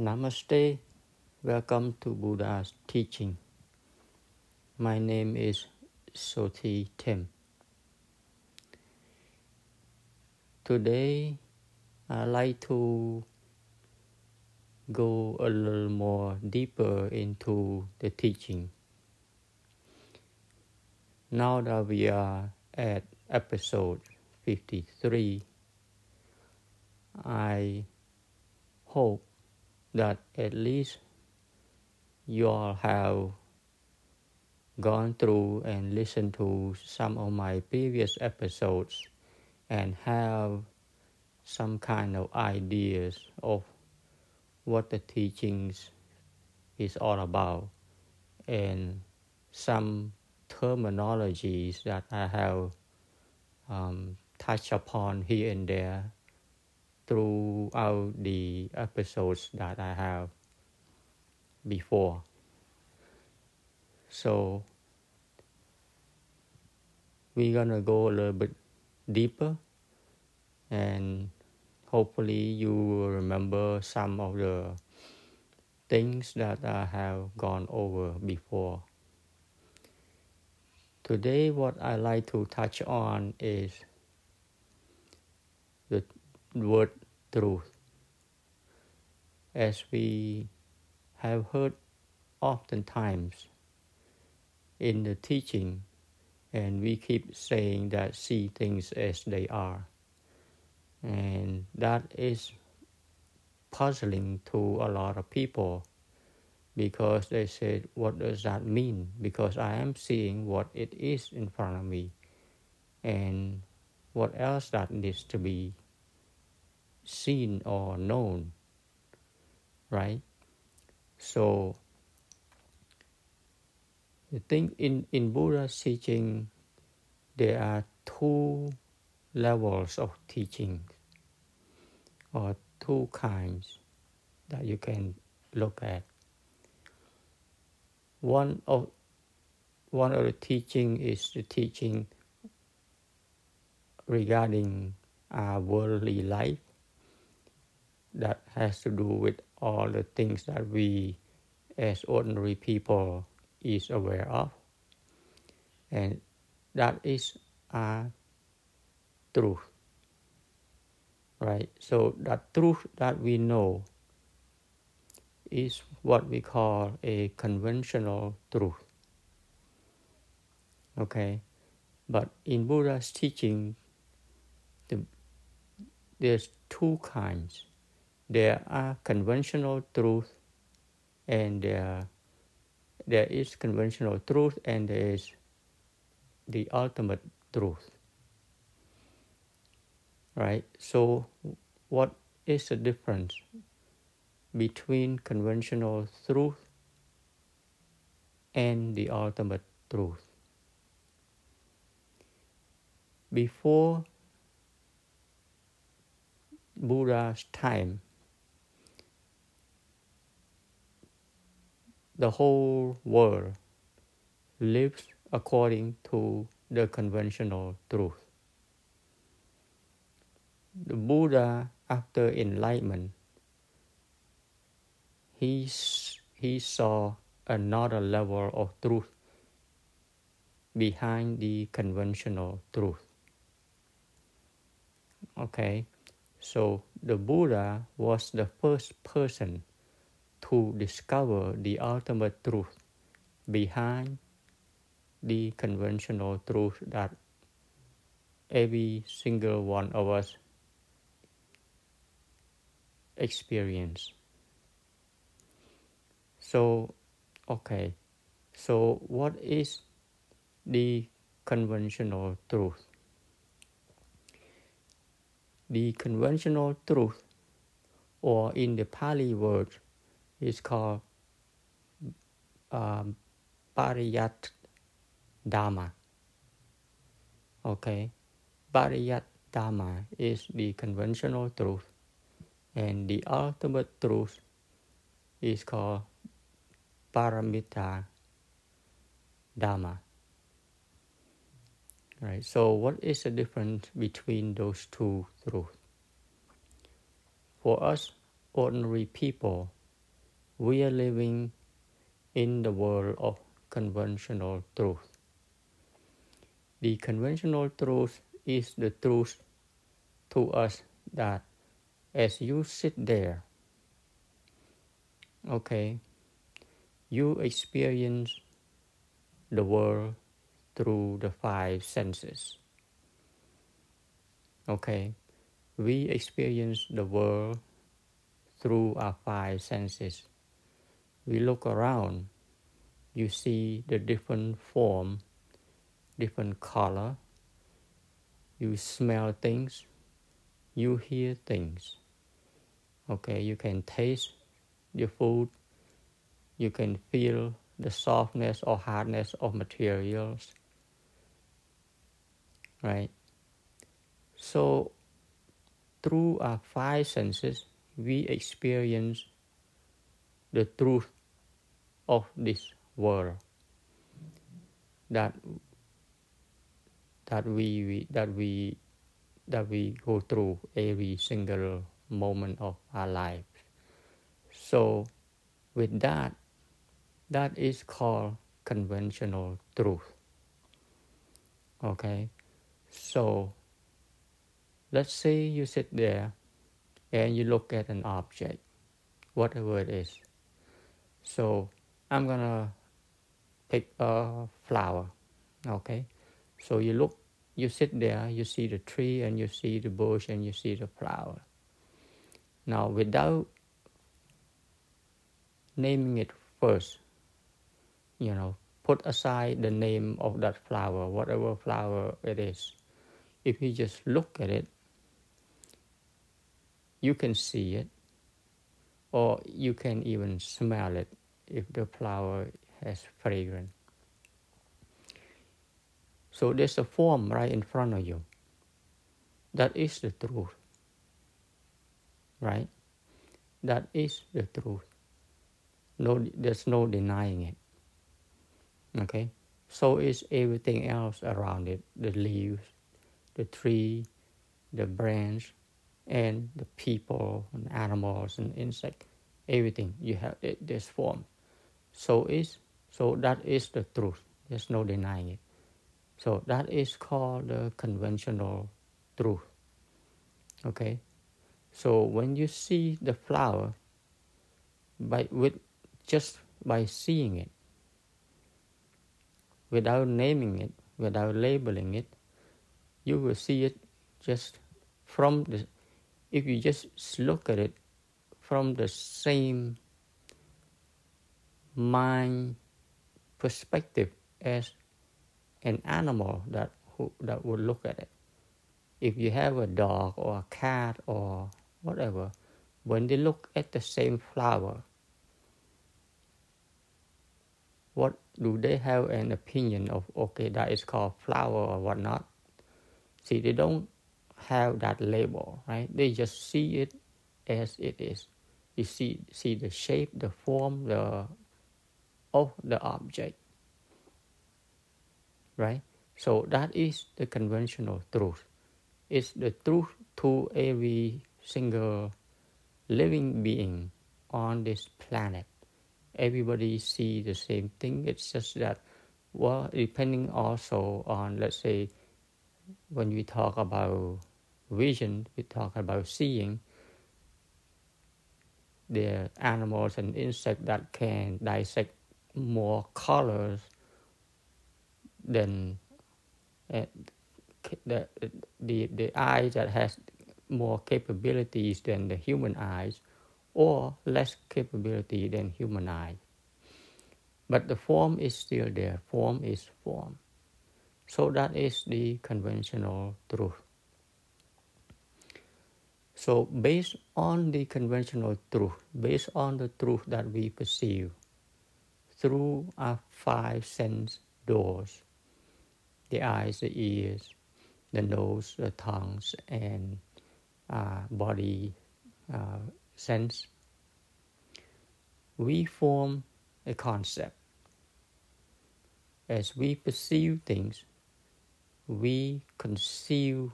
Namaste. Welcome to Buddha's teaching. My name is Soti Tim. Today, I'd like to go a little more deeper into the teaching. Now that we are at episode 53, I hope that at least you all have gone through and listened to some of my previous episodes and have some kind of ideas of what the teachings is all about and some terminologies that I have um, touched upon here and there throughout the episodes that I have before. So we're gonna go a little bit deeper and hopefully you will remember some of the things that I have gone over before. Today, what I like to touch on is the word truth. As we have heard oftentimes in the teaching, and we keep saying that see things as they are. And that is puzzling to a lot of people because they said, What does that mean? Because I am seeing what it is in front of me, and what else that needs to be seen or known, right? So, I think in, in Buddha's teaching, there are two levels of teaching or two kinds that you can look at. One of one of the teaching is the teaching regarding our worldly life that has to do with all the things that we as ordinary people is aware of. And that is a truth right? So that truth that we know is what we call a conventional truth okay? But in buddha's teaching the, there's two kinds there are conventional truth and there, there is conventional truth and there is the ultimate truth. Right? So what is the difference between conventional truth and the ultimate truth? Before buddha's time the whole world lives according to the conventional truth. The Buddha, after enlightenment, he, he saw another level of truth behind the conventional truth. Okay, so the Buddha was the first person to discover the ultimate truth behind the conventional truth that every single one of us experience. So, okay, so what is the conventional truth? The conventional truth, or in the Pali word, is called um, Pariyat Dharma. Okay, Pariyat Dharma is the conventional truth, and the ultimate truth is called Paramattha Dharma. Right. So, what is the difference between those two truths? For us ordinary people, we are living in the world of conventional truth. The conventional truth is the truth to us that as you sit there, okay, you experience the world through the five senses. Okay, we experience the world through our five senses. We look around, you see the different form, different color, you smell things, you hear things. Okay, you can taste the food, you can feel the softness or hardness of materials. Right? So, through our five senses, we experience the truth of this world that that we, we that we that we go through every single moment of our life. So, with that, that is called conventional truth. Okay, so let's say you sit there and you look at an object, whatever it is. So I'm gonna pick a flower. Okay, so you look, you sit there, you see the tree and you see the bush and you see the flower. Now, without naming it first, you know, put aside the name of that flower, whatever flower it is. If you just look at it, you can see it, or you can even smell it if the flower has fragrance. So there's a form right in front of you. That is the truth. Right? That is the truth. No, there's no denying it. Okay? So is everything else around it the leaves, the tree, the branch, and the people, and animals, and insects. Everything you have this form. So is so that is the truth. There's no denying it. So that is called the conventional truth. Okay? So when you see the flower, by with just by seeing it, without naming it, without labeling it, you will see it just from the, if you just look at it from the same mind perspective as an animal that who, that would look at it. If you have a dog or a cat or whatever, when they look at the same flower, what do they have an opinion of okay that is called flower or whatnot see they don't have that label right? They just see it as it is. You see see the shape the form the of the object right? So that is the conventional truth. It's the truth to every single living being on this planet. Everybody see the same thing. It's just that, well, depending also on, let's say, when we talk about vision, we talk about seeing. the animals and insects that can dissect more colors than uh, the, the, the eye that has more capabilities than the human eyes or less capability than human eye. But the form is still there. Form is form. So that is the conventional truth. So based on the conventional truth, based on the truth that we perceive through our five sense doors, the eyes, the ears, the nose, the tongues, and uh, body uh, sense, we form a concept. As we perceive things, we conceive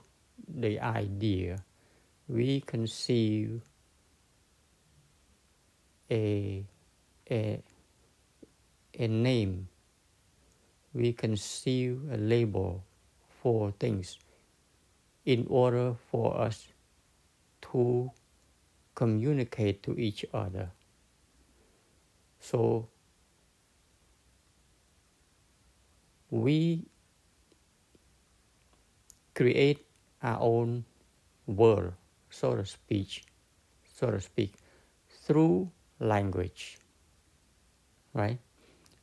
the idea, we conceive a a, a name, we conceive a label for things in order for us to communicate to each other. So we create our own world, so to speak, so to speak, through language. Right?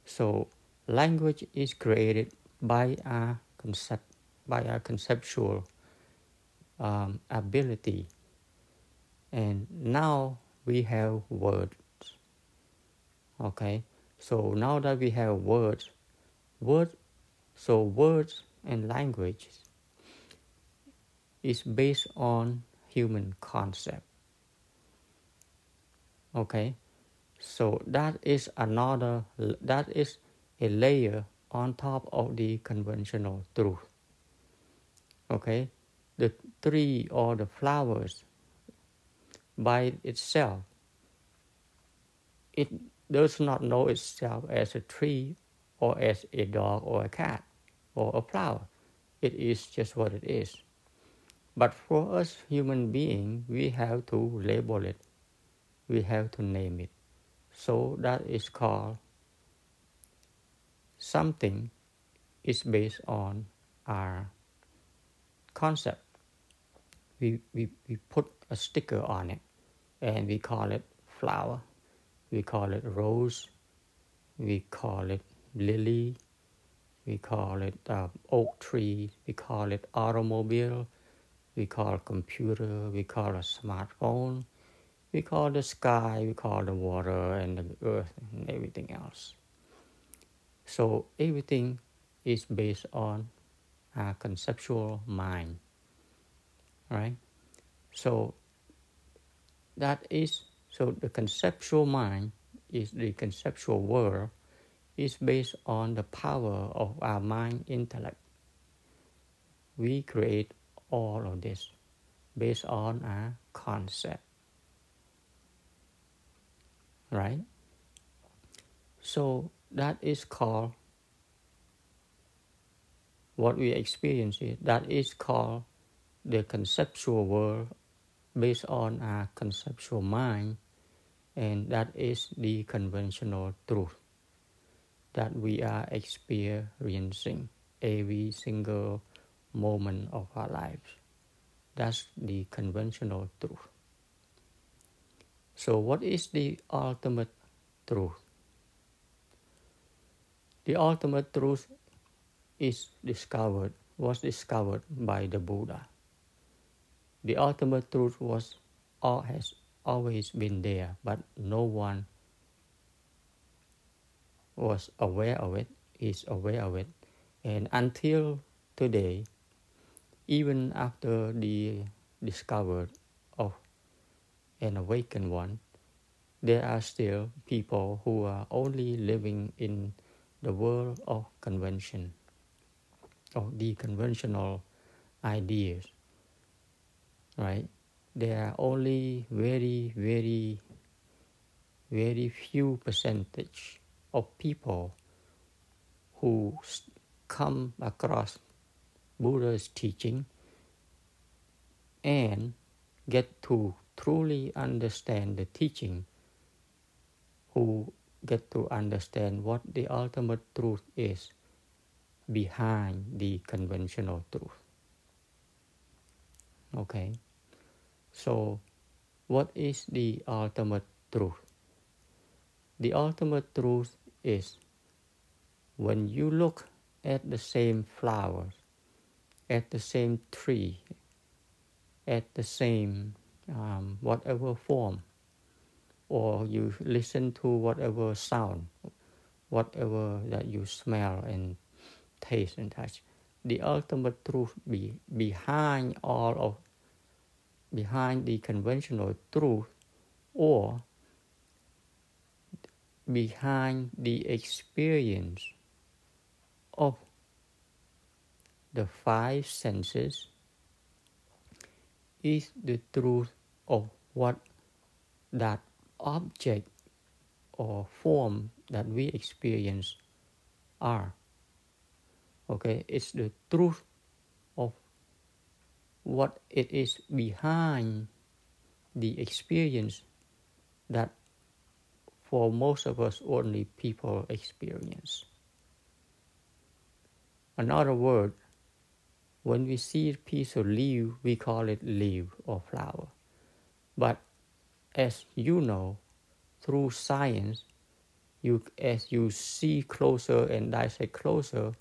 So language is created by our concept, by our conceptual um, ability, and now we have words. Okay, so now that we have words, words, so words and language is based on human concept. Okay, so that is another, that is a layer on top of the conventional truth. Okay, the tree or the flowers by itself, it does not know itself as a tree or as a dog or a cat or a flower. It is just what it is. But for us human beings, we have to label it. We have to name it. So that is called something is based on our concept. We, we, we put a sticker on it and we call it flower. We call it rose. We call it lily. We call it uh, oak tree. We call it automobile we call a computer, we call a smartphone, we call the sky, we call the water and the earth and everything else. So everything is based on our conceptual mind, right? So that is so the conceptual mind is the conceptual world is based on the power of our mind intellect. We create all of this based on a concept. Right? So that is called what we experience here. That is called the conceptual world based on a conceptual mind, and that is the conventional truth that we are experiencing every single moment of our lives. That's the conventional truth. So, what is the ultimate truth? The ultimate truth is discovered, was discovered by the Buddha. The ultimate truth was or has always been there, but no one was aware of it, is aware of it. And until today, even after the discovery of oh, an awakened one, there are still people who are only living in the world of convention, of the conventional ideas, right? There are only very, very, very few percentage of people who come across Buddha's teaching and get to truly understand the teaching, who get to understand what the ultimate truth is behind the conventional truth. Okay, so what is the ultimate truth? The ultimate truth is when you look at the same flowers at the same tree, at the same um, whatever form, or you listen to whatever sound, whatever that you smell and taste and touch. The ultimate truth be, behind all of behind the conventional truth or behind the experience of the five senses is the truth of what that object or form that we experience are. Okay, it's the truth of what it is behind the experience that for most of us only people experience. Another word, when we see a piece of leaf, we call it leaf or flower. But as you know, through science, you as you see closer and dissect closer,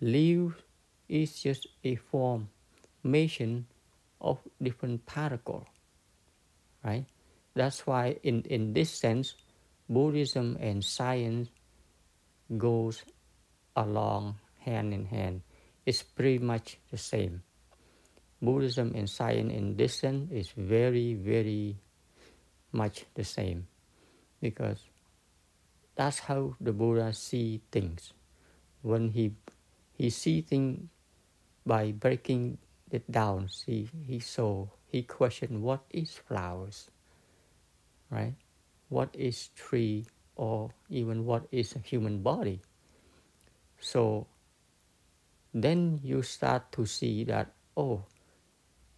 leaf is just a formation of different particles, right? That's why in, in this sense, Buddhism and science goes along hand in hand. It's pretty much the same. Buddhism and science in this sense is very, very much the same because that's how the Buddha see things. When he he see things by breaking it down, see he saw he questioned what is flowers, right? What is tree or even what is a human body? So then you start to see that oh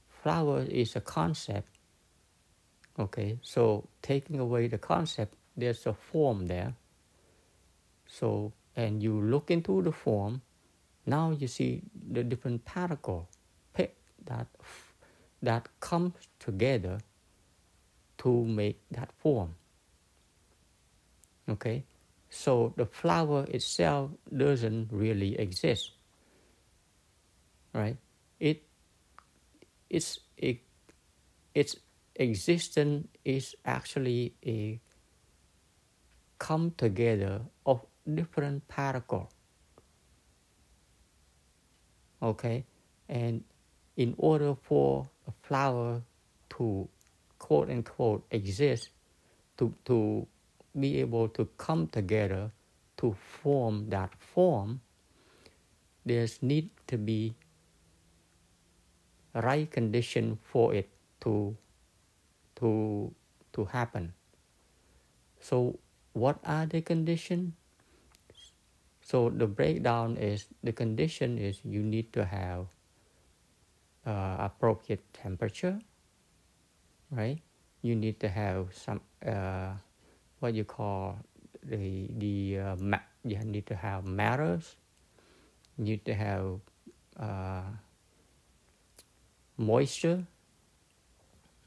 flower is a concept. Okay so taking away the concept there's a form there. So and you look into the form now you see the different particle that that comes together to make that form. Okay so the flower itself doesn't really exist right? It it's a, its existence is actually a come together of different particles. Okay, and in order for a flower to quote unquote exist, to to be able to come together to form that form, there's need to be right condition for it to to to happen. So what are the conditions so the breakdown is the condition is you need to have uh, appropriate temperature right? You need to have some uh, what you call the the uh, ma- you need to have matters you need to have uh, moisture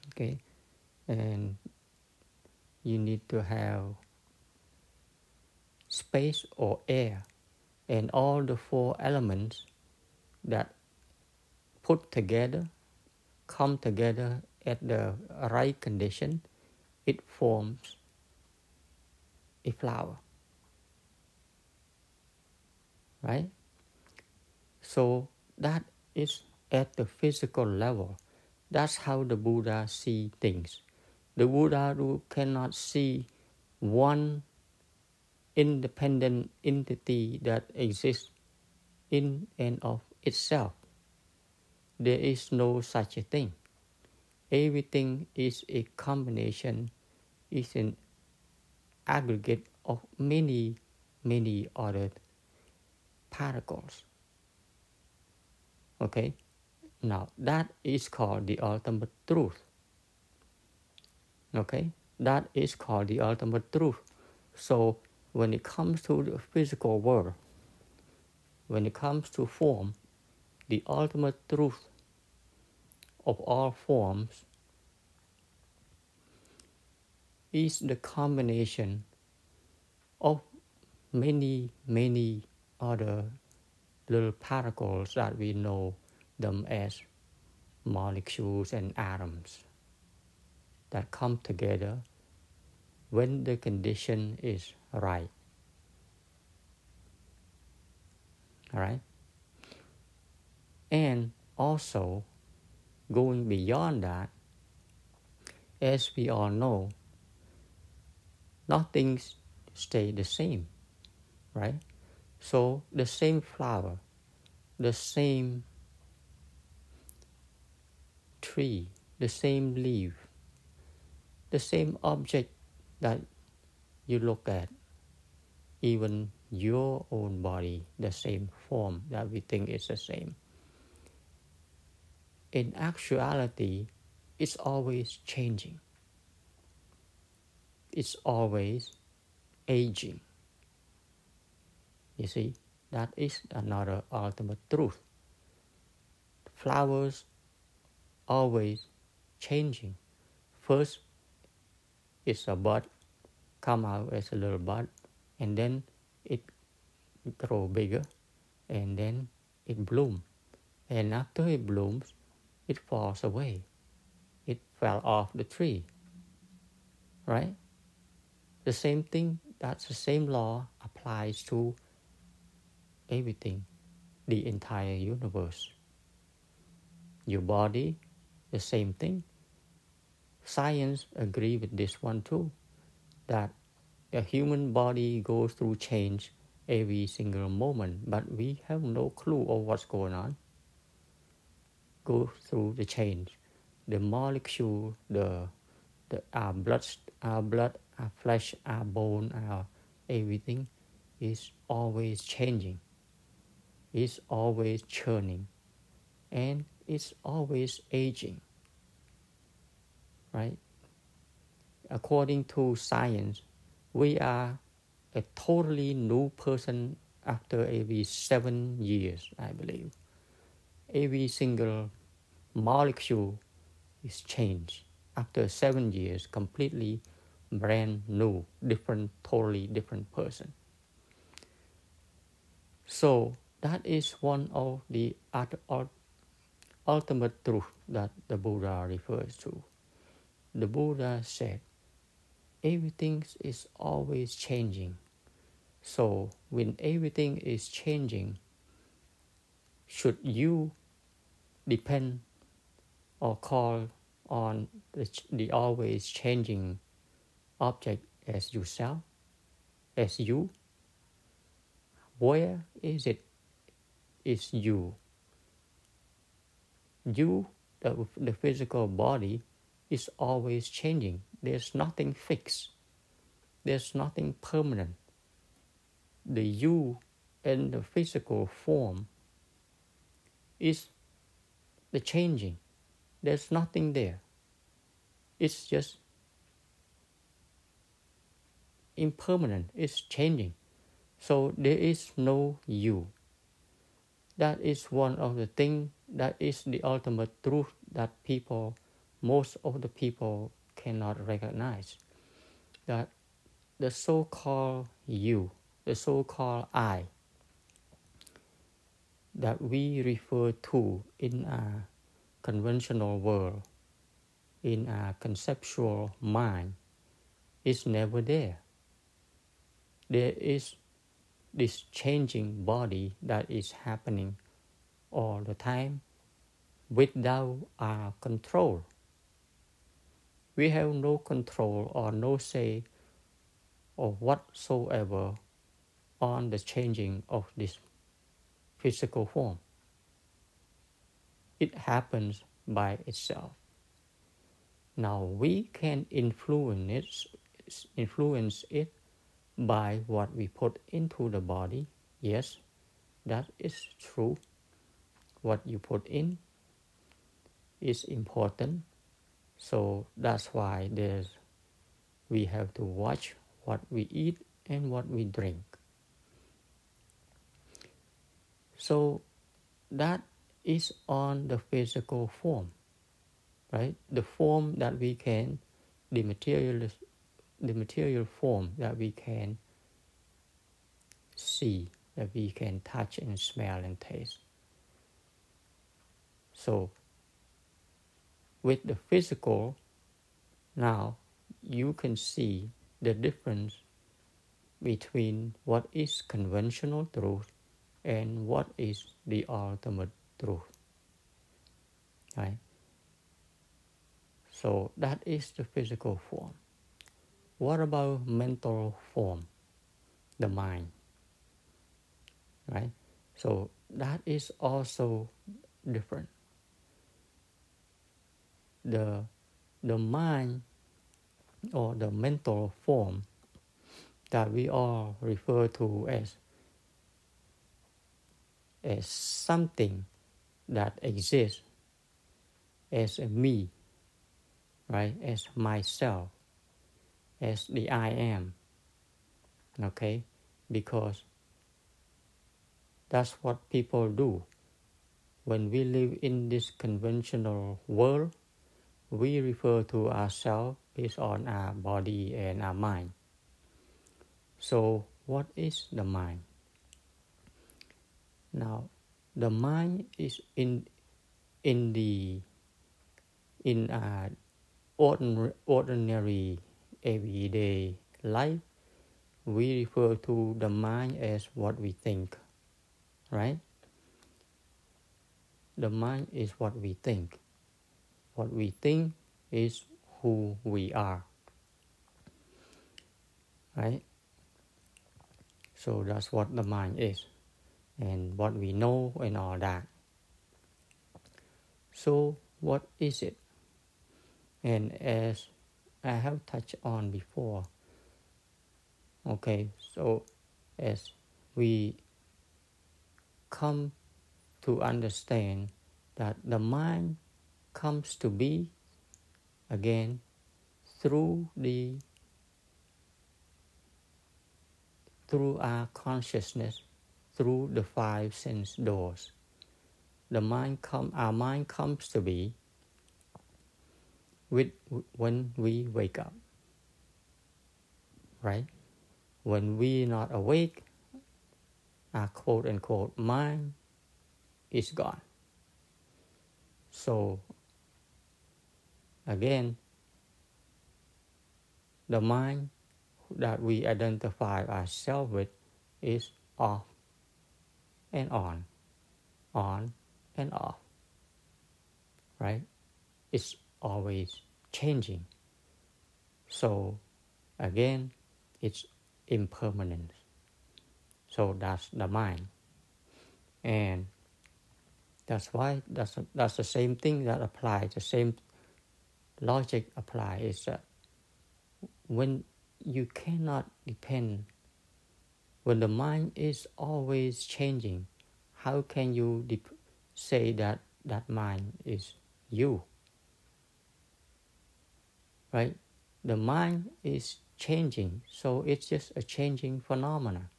okay and you need to have space or air and all the four elements that put together come together at the right condition it forms a flower right? So that is at the physical level. That's how the Buddha see things. The Buddha cannot see one independent entity that exists in and of itself. There is no such a thing. Everything is a combination, is an aggregate of many, many other particles. Okay? Now that is called the ultimate truth. Okay, that is called the ultimate truth. So when it comes to the physical world, when it comes to form, the ultimate truth of all forms is the combination of many, many other little particles that we know them as molecules and atoms that come together when the condition is right. All right? And also, going beyond that, as we all know, nothing stay the same, right? So the same flower, the same tree, the same leaf, the same object that you look at even your own body, the same form that we think is the same. In actuality, it's always changing. It's always aging. You see, that is another ultimate truth. Flowers always changing. First, it's a bud, come out as a little bud, and then it grow bigger, and then it bloom. And after it blooms, it falls away. It fell off the tree. Right? The same thing, that's the same law applies to everything, the entire universe. Your body, the same thing. Science agree with this one too, that a human body goes through change every single moment, but we have no clue of what's going on. Go through the change, the molecule, the the our blood, our blood, our flesh, our bone, our everything is always changing. It's always churning, and it's always aging. Right? According to science, we are a totally new person after every seven years, I believe. Every single molecule is changed after seven years, completely brand new, different, totally different person. So that is one of the ultimate truth that the Buddha refers to. The Buddha said, everything is always changing. So when everything is changing, should you depend or call on the, the always changing object as yourself, as you? Where is it? Is you? You, the, the physical body, is always changing. There's nothing fixed. There's nothing permanent. The you and the physical form is the changing. There's nothing there. It's just impermanent. It's changing. So there is no you. That is one of the things that is the ultimate truth that people most of the people cannot recognize that the so-called you, the so-called I, that we refer to in a conventional world, in a conceptual mind, is never there. There is this changing body that is happening all the time without our control we have no control or no say or whatsoever on the changing of this physical form. It happens by itself. Now we can influence it, influence it by what we put into the body. Yes, that is true. What you put in is important so that's why there's we have to watch what we eat and what we drink. So that is on the physical form, right? The form that we can, the material, the material form that we can see, that we can touch and smell and taste. So with the physical, now you can see the difference between what is conventional truth and what is the ultimate truth. Right? So that is the physical form. What about mental form? The mind. Right? So that is also different the the mind or the mental form that we all refer to as as something that exists as a me, right? As myself, as the I am. Okay? Because that's what people do. When we live in this conventional world, we refer to ourselves based on our body and our mind. So, what is the mind? Now, the mind is in in the in ordinary, ordinary everyday life. We refer to the mind as what we think, right? The mind is what we think. What we think is who we are, right? So that's what the mind is and what we know and all that. So, what is it? And as I have touched on before, okay, so as we come to understand that the mind comes to be again through the through our consciousness through the five sense doors. The mind come, our mind comes to be with when we wake up. Right? When we not awake, our quote unquote mind is gone. So again, the mind that we identify ourselves with is off and on, on and off, right? It's always changing. So again, it's impermanent. So that's the mind. And that's why that's, that's the same thing that applies, the same logic applies is that when you cannot depend when the mind is always changing, how can you say that that mind is you? Right? The mind is changing, so it's just a changing phenomena.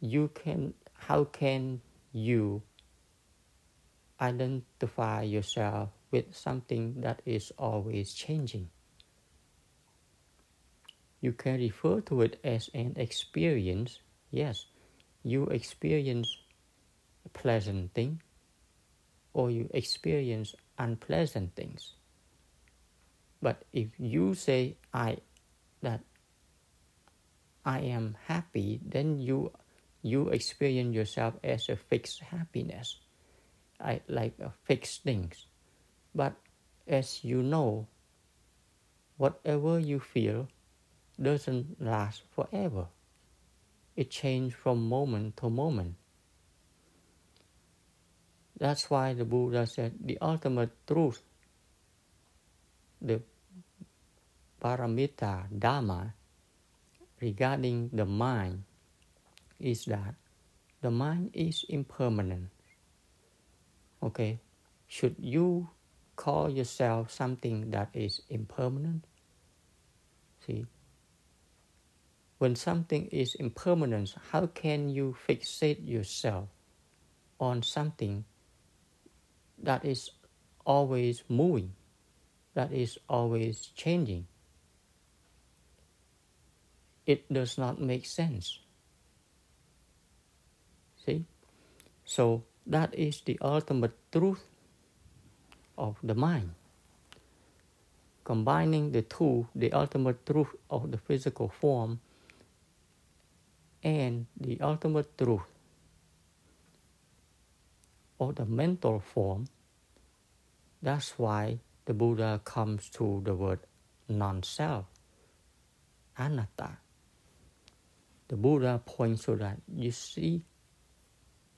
You can, how can you identify yourself with something that is always changing? You can refer to it as an experience. Yes, you experience a pleasant thing or you experience unpleasant things. But if you say I that I am happy, then you you experience yourself as a fixed happiness, like uh, a fixed things. But as you know, whatever you feel doesn't last forever. It changes from moment to moment. That's why the Buddha said the ultimate truth, the paramattha dharma regarding the mind is that the mind is impermanent. Okay, should you call yourself something that is impermanent? See, when something is impermanent, how can you fixate yourself on something that is always moving, that is always changing? It does not make sense. See? So that is the ultimate truth of the mind. Combining the two, the ultimate truth of the physical form and the ultimate truth of the mental form. That's why the Buddha comes to the word non self, anatta. The Buddha points to that. You see,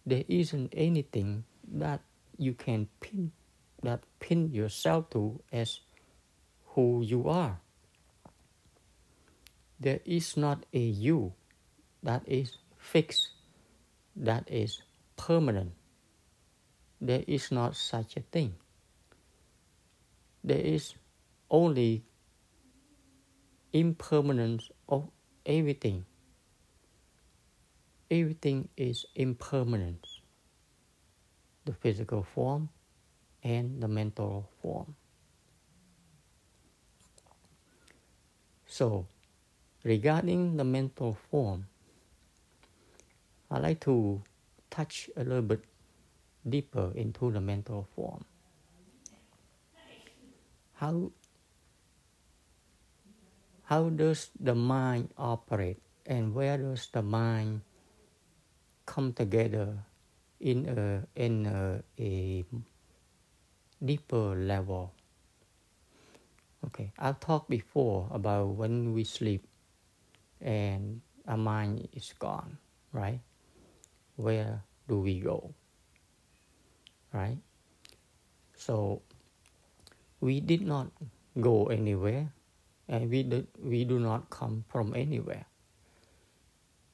there isn't anything that you can pin that pin yourself to as who you are. there is not a you that is fixed, that is permanent. There is not such a thing. There is only impermanence of everything. Everything is impermanent. The physical form and the mental form. So, regarding the mental form, I like to touch a little bit deeper into the mental form. How how does the mind operate and where does the mind come together in a in a, a deeper level. Okay i've talked before about when we sleep and our mind is gone right? Where do we go right? So we did not go anywhere and we do, we do not come from anywhere.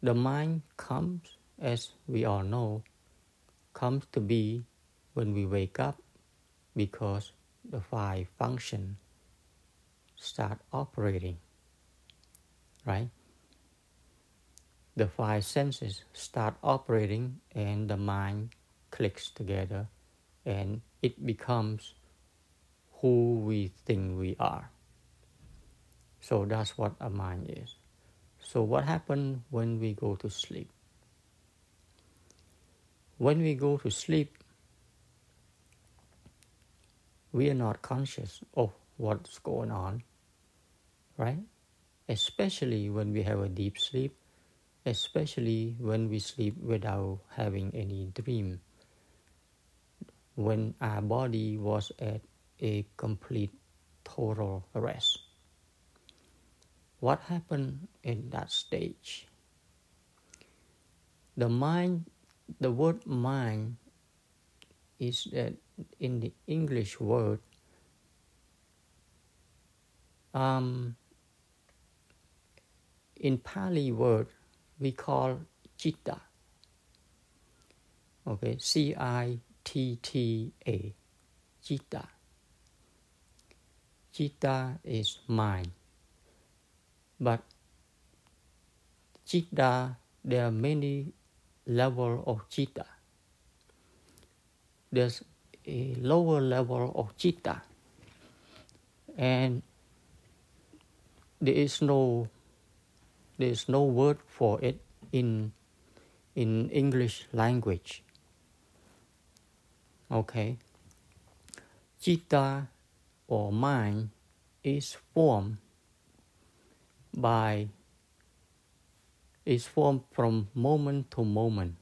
The mind comes as we all know comes to be when we wake up because the five function start operating right the five senses start operating and the mind clicks together and it becomes who we think we are. So that's what a mind is. So, what happens when we go to sleep? When we go to sleep, we are not conscious of what's going on, right? Especially when we have a deep sleep, especially when we sleep without having any dream, when our body was at a complete total rest. What happened in that stage? The mind, the word mind is that in the English word, um, in Pali word, we call citta. Okay, C I T T A, citta. Citta is mind. But citta, there are many level of citta. There's a lower level of citta, and there is no there is no word for it in in English language. Okay. Citta or mind is formed by is formed from moment to moment.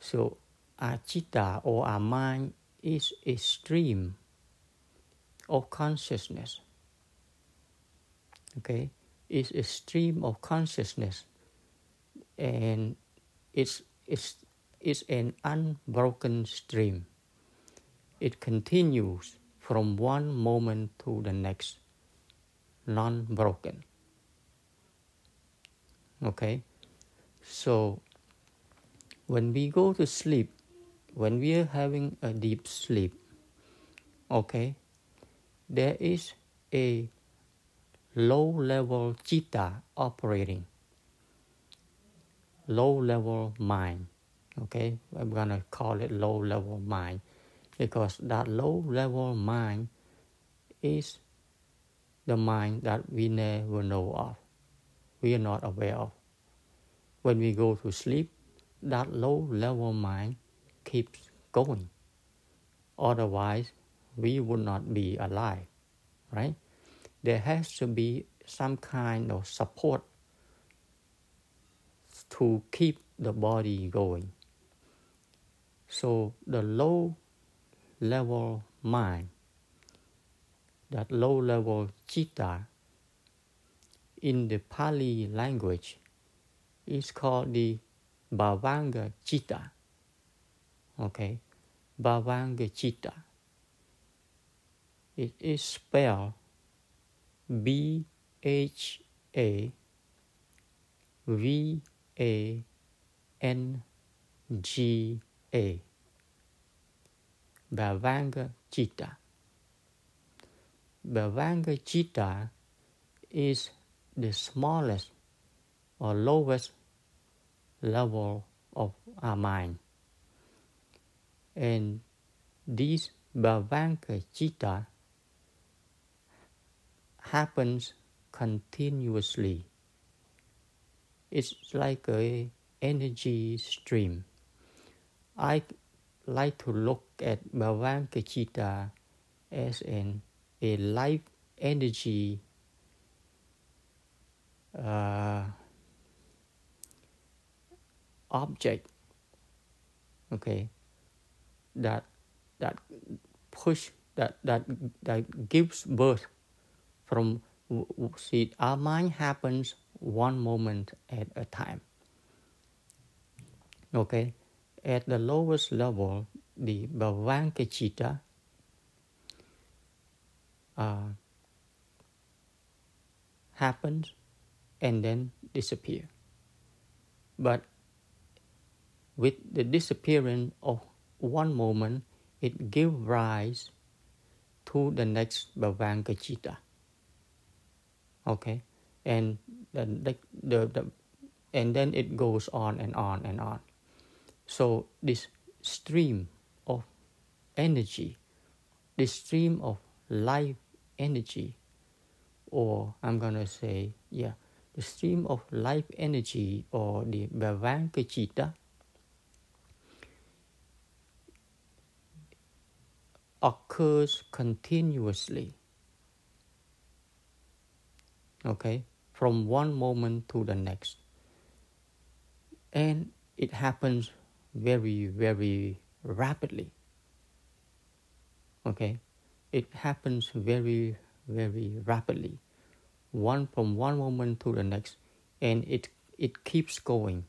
So our citta or our mind is a stream of consciousness. Okay, it's a stream of consciousness, and it's it's it's an unbroken stream. It continues from one moment to the next, non-broken. Okay, so when we go to sleep, when we are having a deep sleep, okay, there is a low level citta operating, low level mind. Okay, I'm gonna call it low level mind because that low level mind is the mind that we never know of, we are not aware of. When we go to sleep, that low level mind keeps going. Otherwise, we would not be alive, right? There has to be some kind of support to keep the body going. So the low level mind, that low level citta, in the Pali language, is called the Bhavanga citta. Okay, Bhavanga citta. It is spelled B H A V A N G A. Bhavanga Chitta. Bhavanga Chitta is the smallest or lowest level of our mind. And this Bhavanga Chitta happens continuously. It's like a energy stream. I like to look at Bhavanga Chitta as an a life energy uh, object okay that that push that that that gives birth from see our mind happens one moment at a time okay? At the lowest level the bhavanga chitta uh, happens and then disappear. But with the disappearance of one moment, it gives rise to the next Bhavanga Chitta. Okay, and the, the, the, and then it goes on and on and on. So this stream of energy, this stream of life energy, or I'm gonna say, yeah, the stream of life energy or the Bhavanga occurs continuously. Okay, from one moment to the next. And it happens very, very rapidly. Okay, it happens very, very rapidly. One from one moment to the next, and it it keeps going.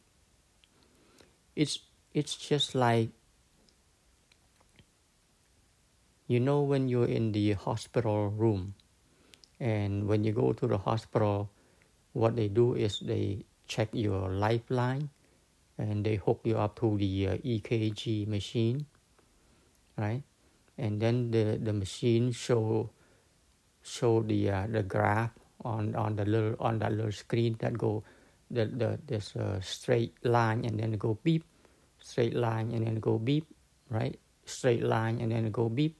It's it's just like you know when you're in the hospital room and when you go to the hospital what they do is they check your lifeline and they hook you up to the uh, ekg machine right? And then the, the machine show show the uh, the graph on on the little on that little screen that go the, the there's a straight line and then go beep straight line and then go beep right? Straight line and then go beep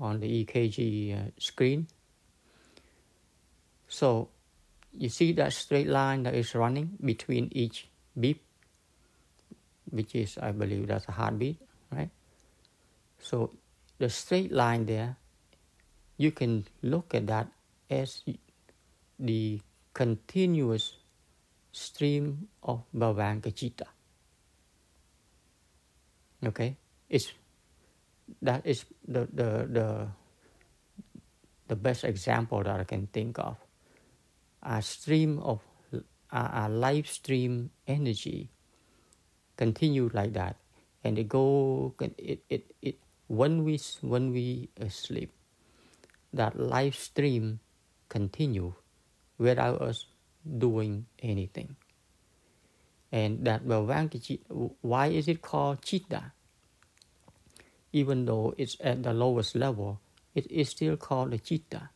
on the EKG uh, screen. So you see that straight line that is running between each beep, which is, I believe, that's a heartbeat, right? So the straight line there, you can look at that as the continuous stream of Bhavanga. Okay, it's that is the, the, the, the best example that I can think of. A stream of a, live stream energy continue like that, and it go it it, it when we when we sleep, that live stream continue without us doing anything. And that why is it called Chitta? Even though it's at the lowest level, it is still called a chitta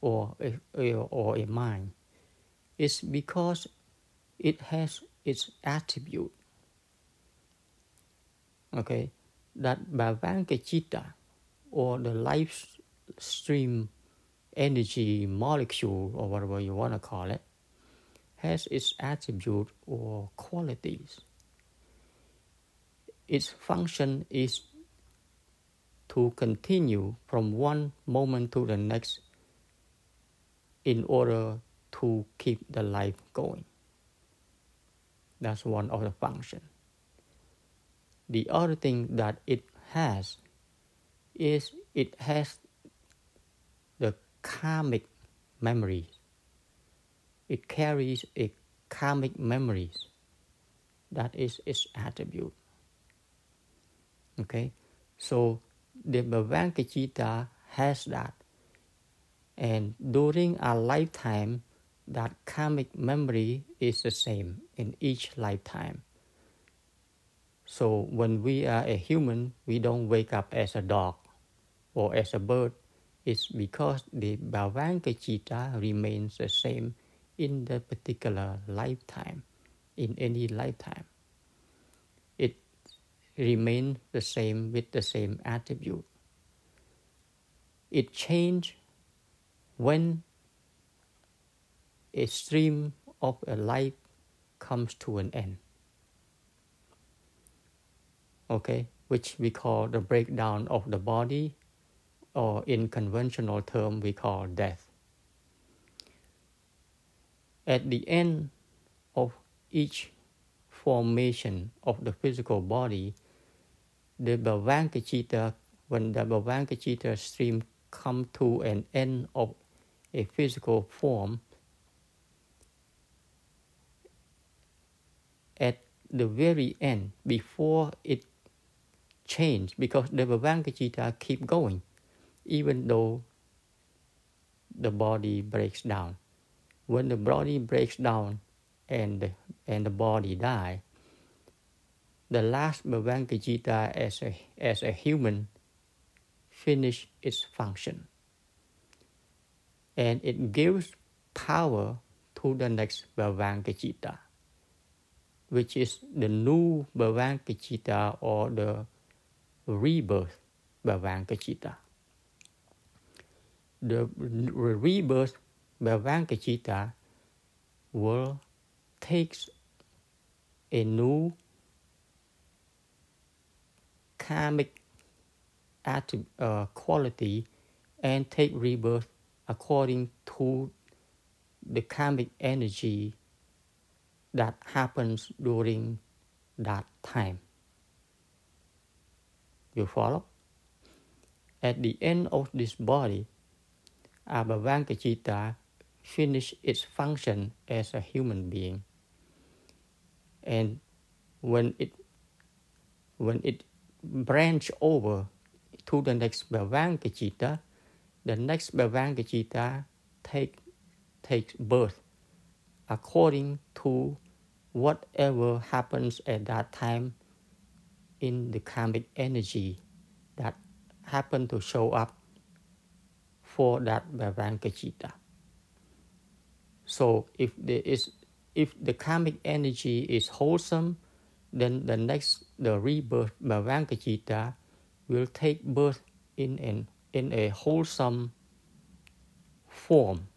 or a, or a mind. It's because it has its attribute. Okay, that Bhavanga chitta or the life stream energy molecule or whatever you want to call it has its attribute or qualities. Its function is to continue from one moment to the next in order to keep the life going. That's one of the function. The other thing that it has is it has the karmic memories. It carries a karmic memories. That is its attribute. Okay, so the Bhavanga Chitta has that. And during our lifetime, that karmic memory is the same in each lifetime. So when we are a human, we don't wake up as a dog or as a bird. It's because the Bhavanga Chitta remains the same in the particular lifetime, in any lifetime. It remains the same with the same attribute. It changes when a stream of a life comes to an end. Okay, which we call the breakdown of the body, or in conventional term we call death. At the end of each formation of the physical body, the Bhavanga Chitta, when the Bhavanga Chitta stream come to an end of a physical form, at the very end, before it change, because the Bhavanga Chitta keep going, even though the body breaks down. When the body breaks down and and the body die, the last Bhavanga Chitta as a, as a human finish its function. And it gives power to the next Bhavanga Chitta, which is the new Bhavanga Chitta or the rebirth Bhavanga Chitta. The rebirth Bhavanga Chitta will take a new karmic uh, quality and take rebirth according to the karmic energy that happens during that time. You follow? At the end of this body, a Bhavanga Chitta finish its function as a human being. And when it when it branch over to the next Bhavanga the next Bhavanga take, takes birth according to whatever happens at that time in the karmic energy that happen to show up for that Bhavanga. So if there is if the karmic energy is wholesome, then the next the rebirth Bhavanga Chitta will take birth in an in a wholesome form.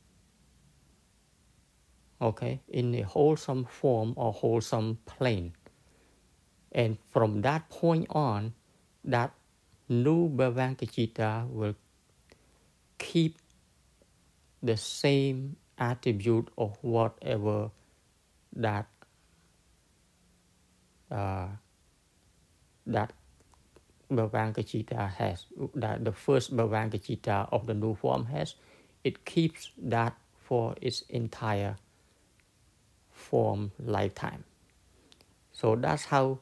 Okay, in a wholesome form or wholesome plane. And from that point on, that new Bhavanga Chitta will keep the same attribute of whatever that uh, that Bhavanga Chitta has, that the first Bhavanga Chitta of the new form has, it keeps that for its entire form lifetime. So that's how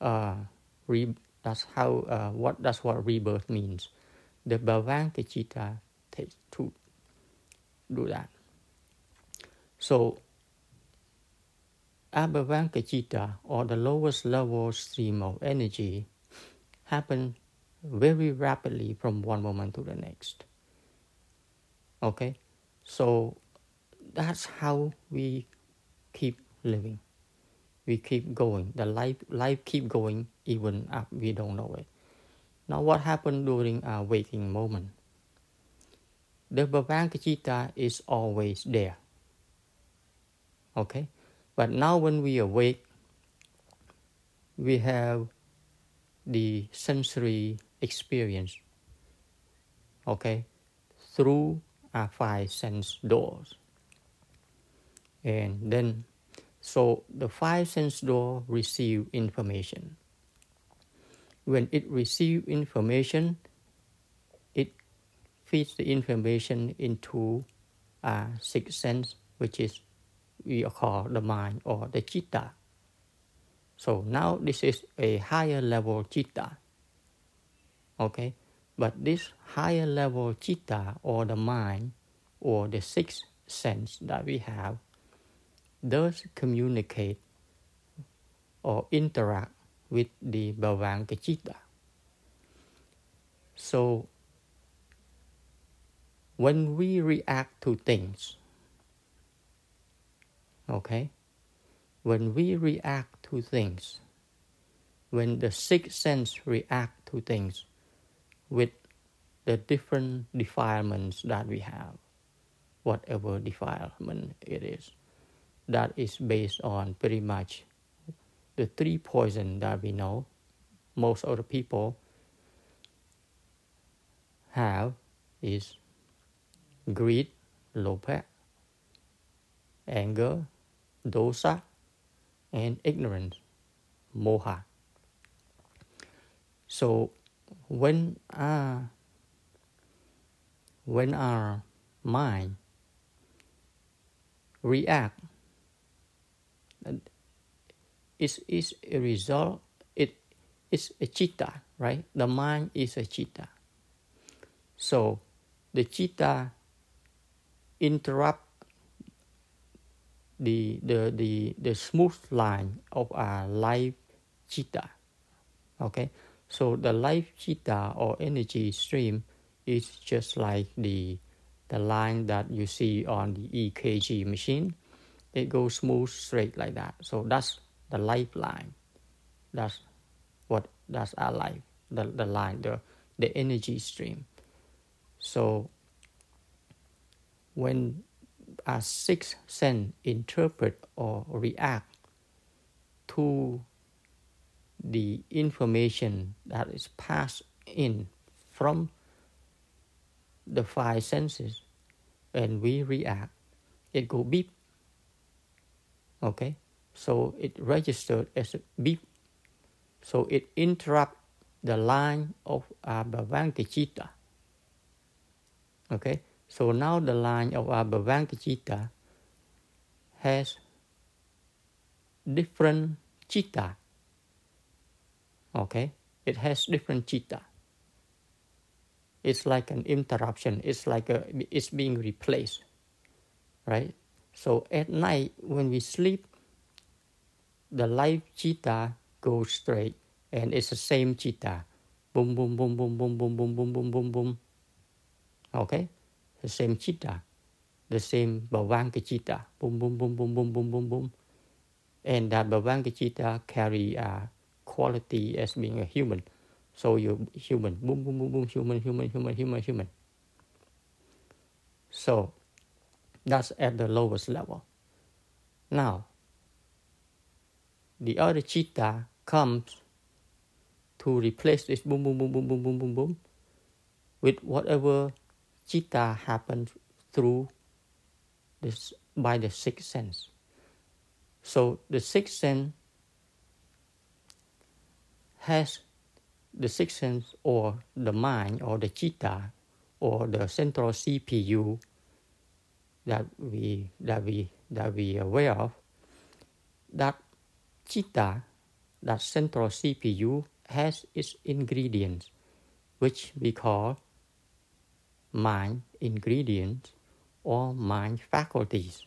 uh, re, that's how uh, what that's what rebirth means. The Bhavanga Chitta takes to do that. So A Bhavanga Chitta or the lowest level stream of energy happen very rapidly from one moment to the next. Okay, so that's how we keep living. We keep going. The life life keep going even up we don't know it. Now, what happened during our waking moment? The Bhavanga Chitta is always there. Okay, but now when we awake, we have the sensory experience okay through our five sense doors. And then so the five sense door receive information. When it receive information it feeds the information into our sixth sense which is we call the mind or the chitta so now this is a higher level chitta. Okay, but this higher level chitta or the mind or the sixth sense that we have does communicate or interact with the Bhavanga Chitta. So when we react to things, okay, when we react to things, when the sixth sense react to things with the different defilements that we have, whatever defilement it is, that is based on pretty much the three poison that we know most of the people have is greed, lobha, anger, dosa, and ignorance, moha. So when our, when our mind react, it's, a result, it, it's a chitta, right? The mind is a chitta. So the chitta interrupt the, the, the, the smooth line of a life chitta. Okay, so the life chitta or energy stream is just like the the line that you see on the EKG machine. It goes smooth straight like that. So that's the lifeline. That's what that's our life. The the line, the the energy stream. So when our sixth sense interpret or react to the information that is passed in from the five senses and we react, it go beep. Okay, so it registered as a beep. So it interrupt the line of our Bhavanga Okay, so now the line of our Bhavanga has different chitta Okay, it has different chitta. It's like an interruption. It's like a, it's being replaced, right? So at night when we sleep, the life chitta goes straight, and it's the same chitta. Boom, boom, boom, boom, boom, boom, boom, boom, boom, boom, boom. Okay, the same chitta, the same bhavanga chitta. Boom, boom, boom, boom, boom, boom, boom, boom. And that bhavanga chitta carry a quality as being a human. So you're human, boom, boom, boom, boom, human, human, human, human, human. So that's at the lowest level. Now, the other chitta comes to replace this boom, boom, boom, boom, boom, boom, boom, boom with whatever chitta happens through this by the sixth sense. So the sixth sense has the sixth sense or the mind or the chitta or the central CPU that we that we that we are aware of, that chitta, that central CPU has its ingredients, which we call mind ingredients or mind faculties.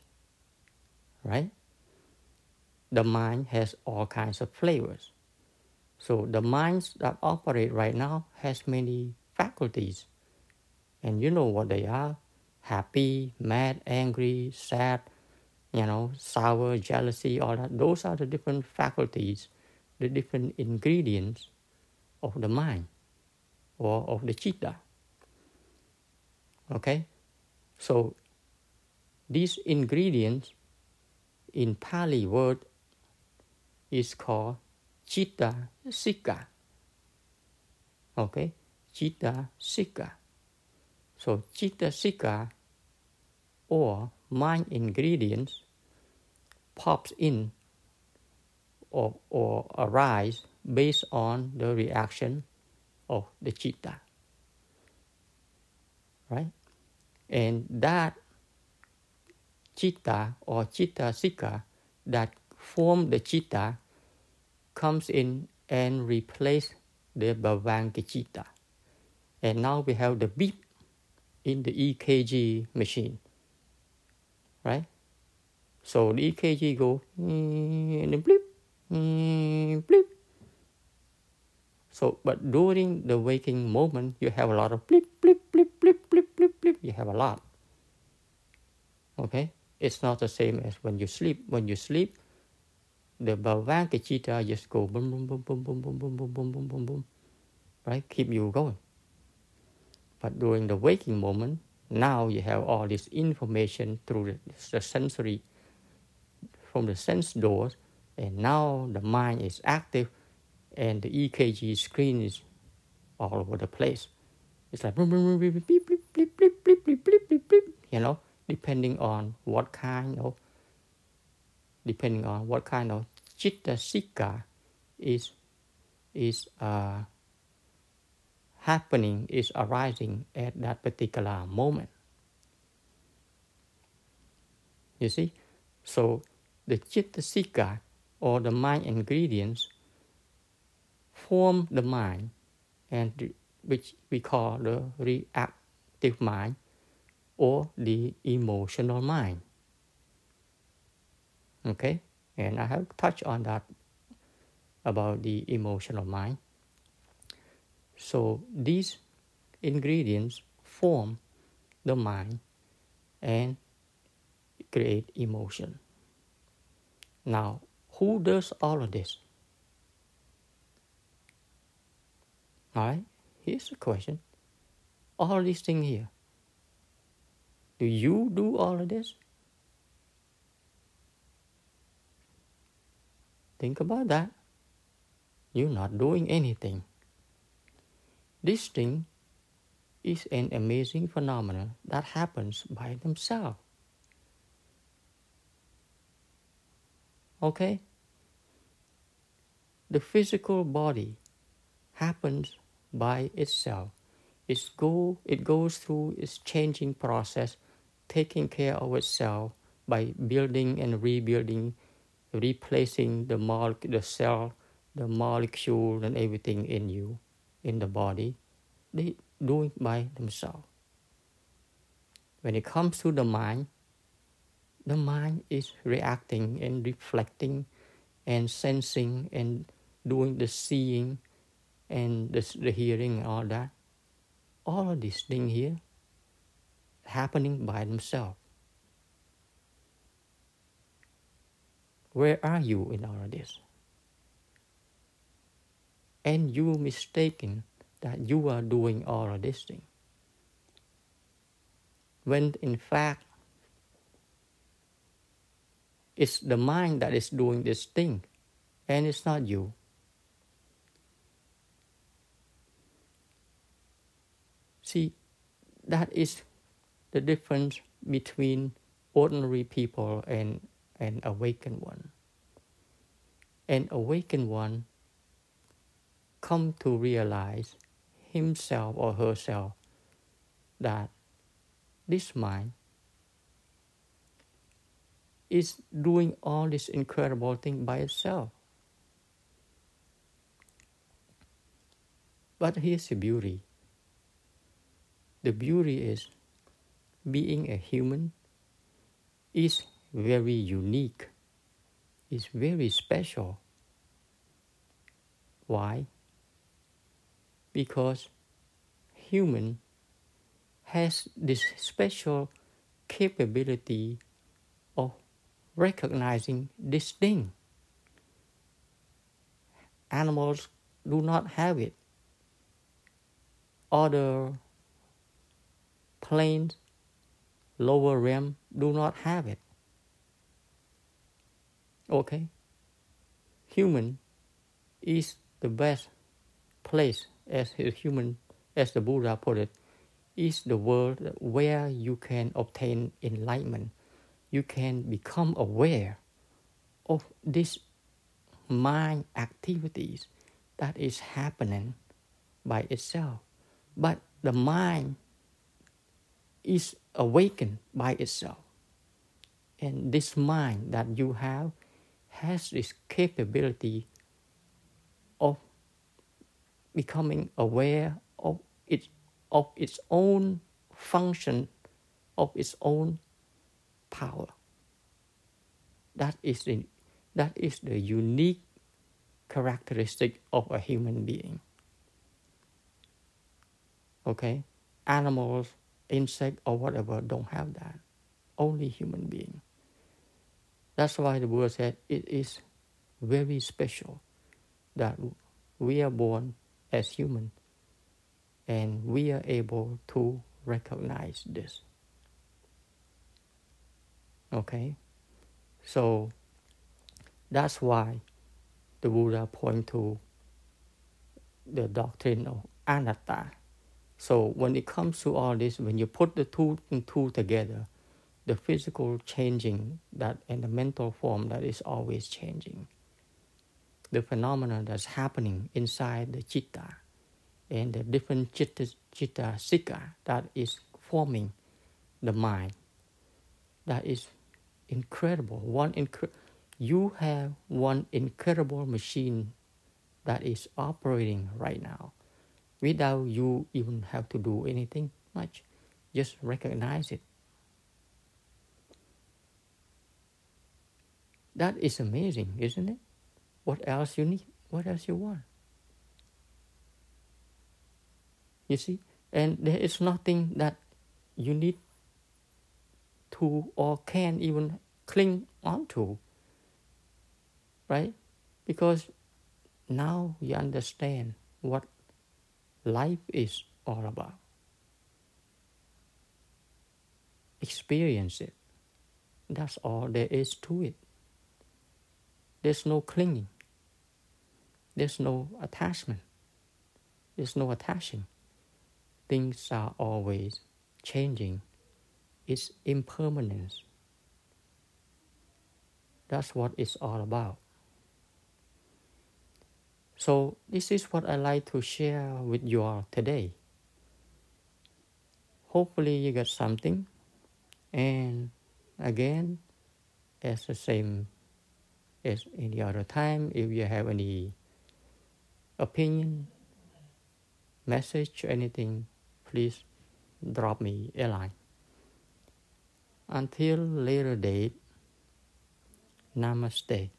Right? The mind has all kinds of flavors. So the minds that operate right now has many faculties. And you know what they are. Happy, mad, angry, sad, you know, sour, jealousy, all that. Those are the different faculties, the different ingredients of the mind or of the chitta. Okay? So these ingredients in Pali word is called Chitta Sika. Okay, Chitta Sika. So Chitta Sika or mind ingredients pops in or, or arise based on the reaction of the chitta. Right? And that chitta or chitta sika that form the chitta comes in and replace the Bhavanga Chitta. And now we have the beep in the EKG machine. right? So the EKG go and then blip, blip. So, but during the waking moment, you have a lot of blip, blip, blip, blip. You have a lot. Okay, it's not the same as when you sleep. When you sleep, the Bhavangakachita just go boom, boom, boom, boom, boom, boom, boom, boom, boom, boom, boom, boom, right? Keep you going. But during the waking moment, now you have all this information through the, the sensory, from the sense doors, and now the mind is active, and the EKG screen is all over the place. It's like beep, beep, beep, beep, beep, beep, you know, depending on what kind of, depending on what kind of chitta sikka is is uh, happening, is arising at that particular moment. You see? So the chitta sikka or the mind ingredients form the mind and which we call the reactive mind or the emotional mind. Okay? And I have touched on that about the emotional mind. So these ingredients form the mind and create emotion. Now, who does all of this? All right, here's the question. All these things here. Do you do all of this? Think about that. You're not doing anything. This thing is an amazing phenomenon that happens by themselves. Okay? The physical body happens by itself. It's go, it goes through its changing process, taking care of itself by building and rebuilding, replacing the, mole, the cell, the molecule, and everything in you in the body, they do it by themselves. When it comes to the mind, the mind is reacting and reflecting and sensing and doing the seeing and the, the hearing and all that. All of these things here happening by themselves. Where are you in all of this? and you mistaken that you are doing all of this thing. When in fact, it's the mind that is doing this thing, and it's not you. See, that is the difference between ordinary people and an awakened one. An awakened one come to realize himself or herself that this mind is doing all this incredible thing by itself. But here's the beauty. The beauty is being a human is very unique, is very special. Why? because human has this special capability of recognizing this thing. Animals do not have it. Other planes, lower realm do not have it. Okay? Human is the best place as human, as the Buddha put it, is the world where you can obtain enlightenment. You can become aware of these mind activities that is happening by itself. But the mind is awakened by itself. And this mind that you have has this capability of becoming aware of its of its own function, of its own power. That is, in, that is the unique characteristic of a human being. Okay? Animals, insect, or whatever don't have that. Only human being. That's why the Buddha said it is very special that we are born as human and we are able to recognize this. Okay? So that's why the Buddha point to the doctrine of anatta. So when it comes to all this, when you put the two two together, the physical changing that and the mental form that is always changing, the phenomena that's happening inside the chitta, and the different chitta, chitta sikha that is forming the mind, that is incredible. One incre- you have one incredible machine that is operating right now without you even have to do anything much. Just recognize it. That is amazing, isn't it? What else you need? What else you want? You see? And there is nothing that you need to or can even cling onto. Right? Because now you understand what life is all about. Experience it. That's all there is to it. There's no clinging. There's no attachment. There's no attaching. Things are always changing. It's impermanence. That's what it's all about. So, this is what I like to share with you all today. Hopefully, you got something. And again, as the same as any other time, if you have any opinion, message, anything, please drop me a line. Until later date, namaste.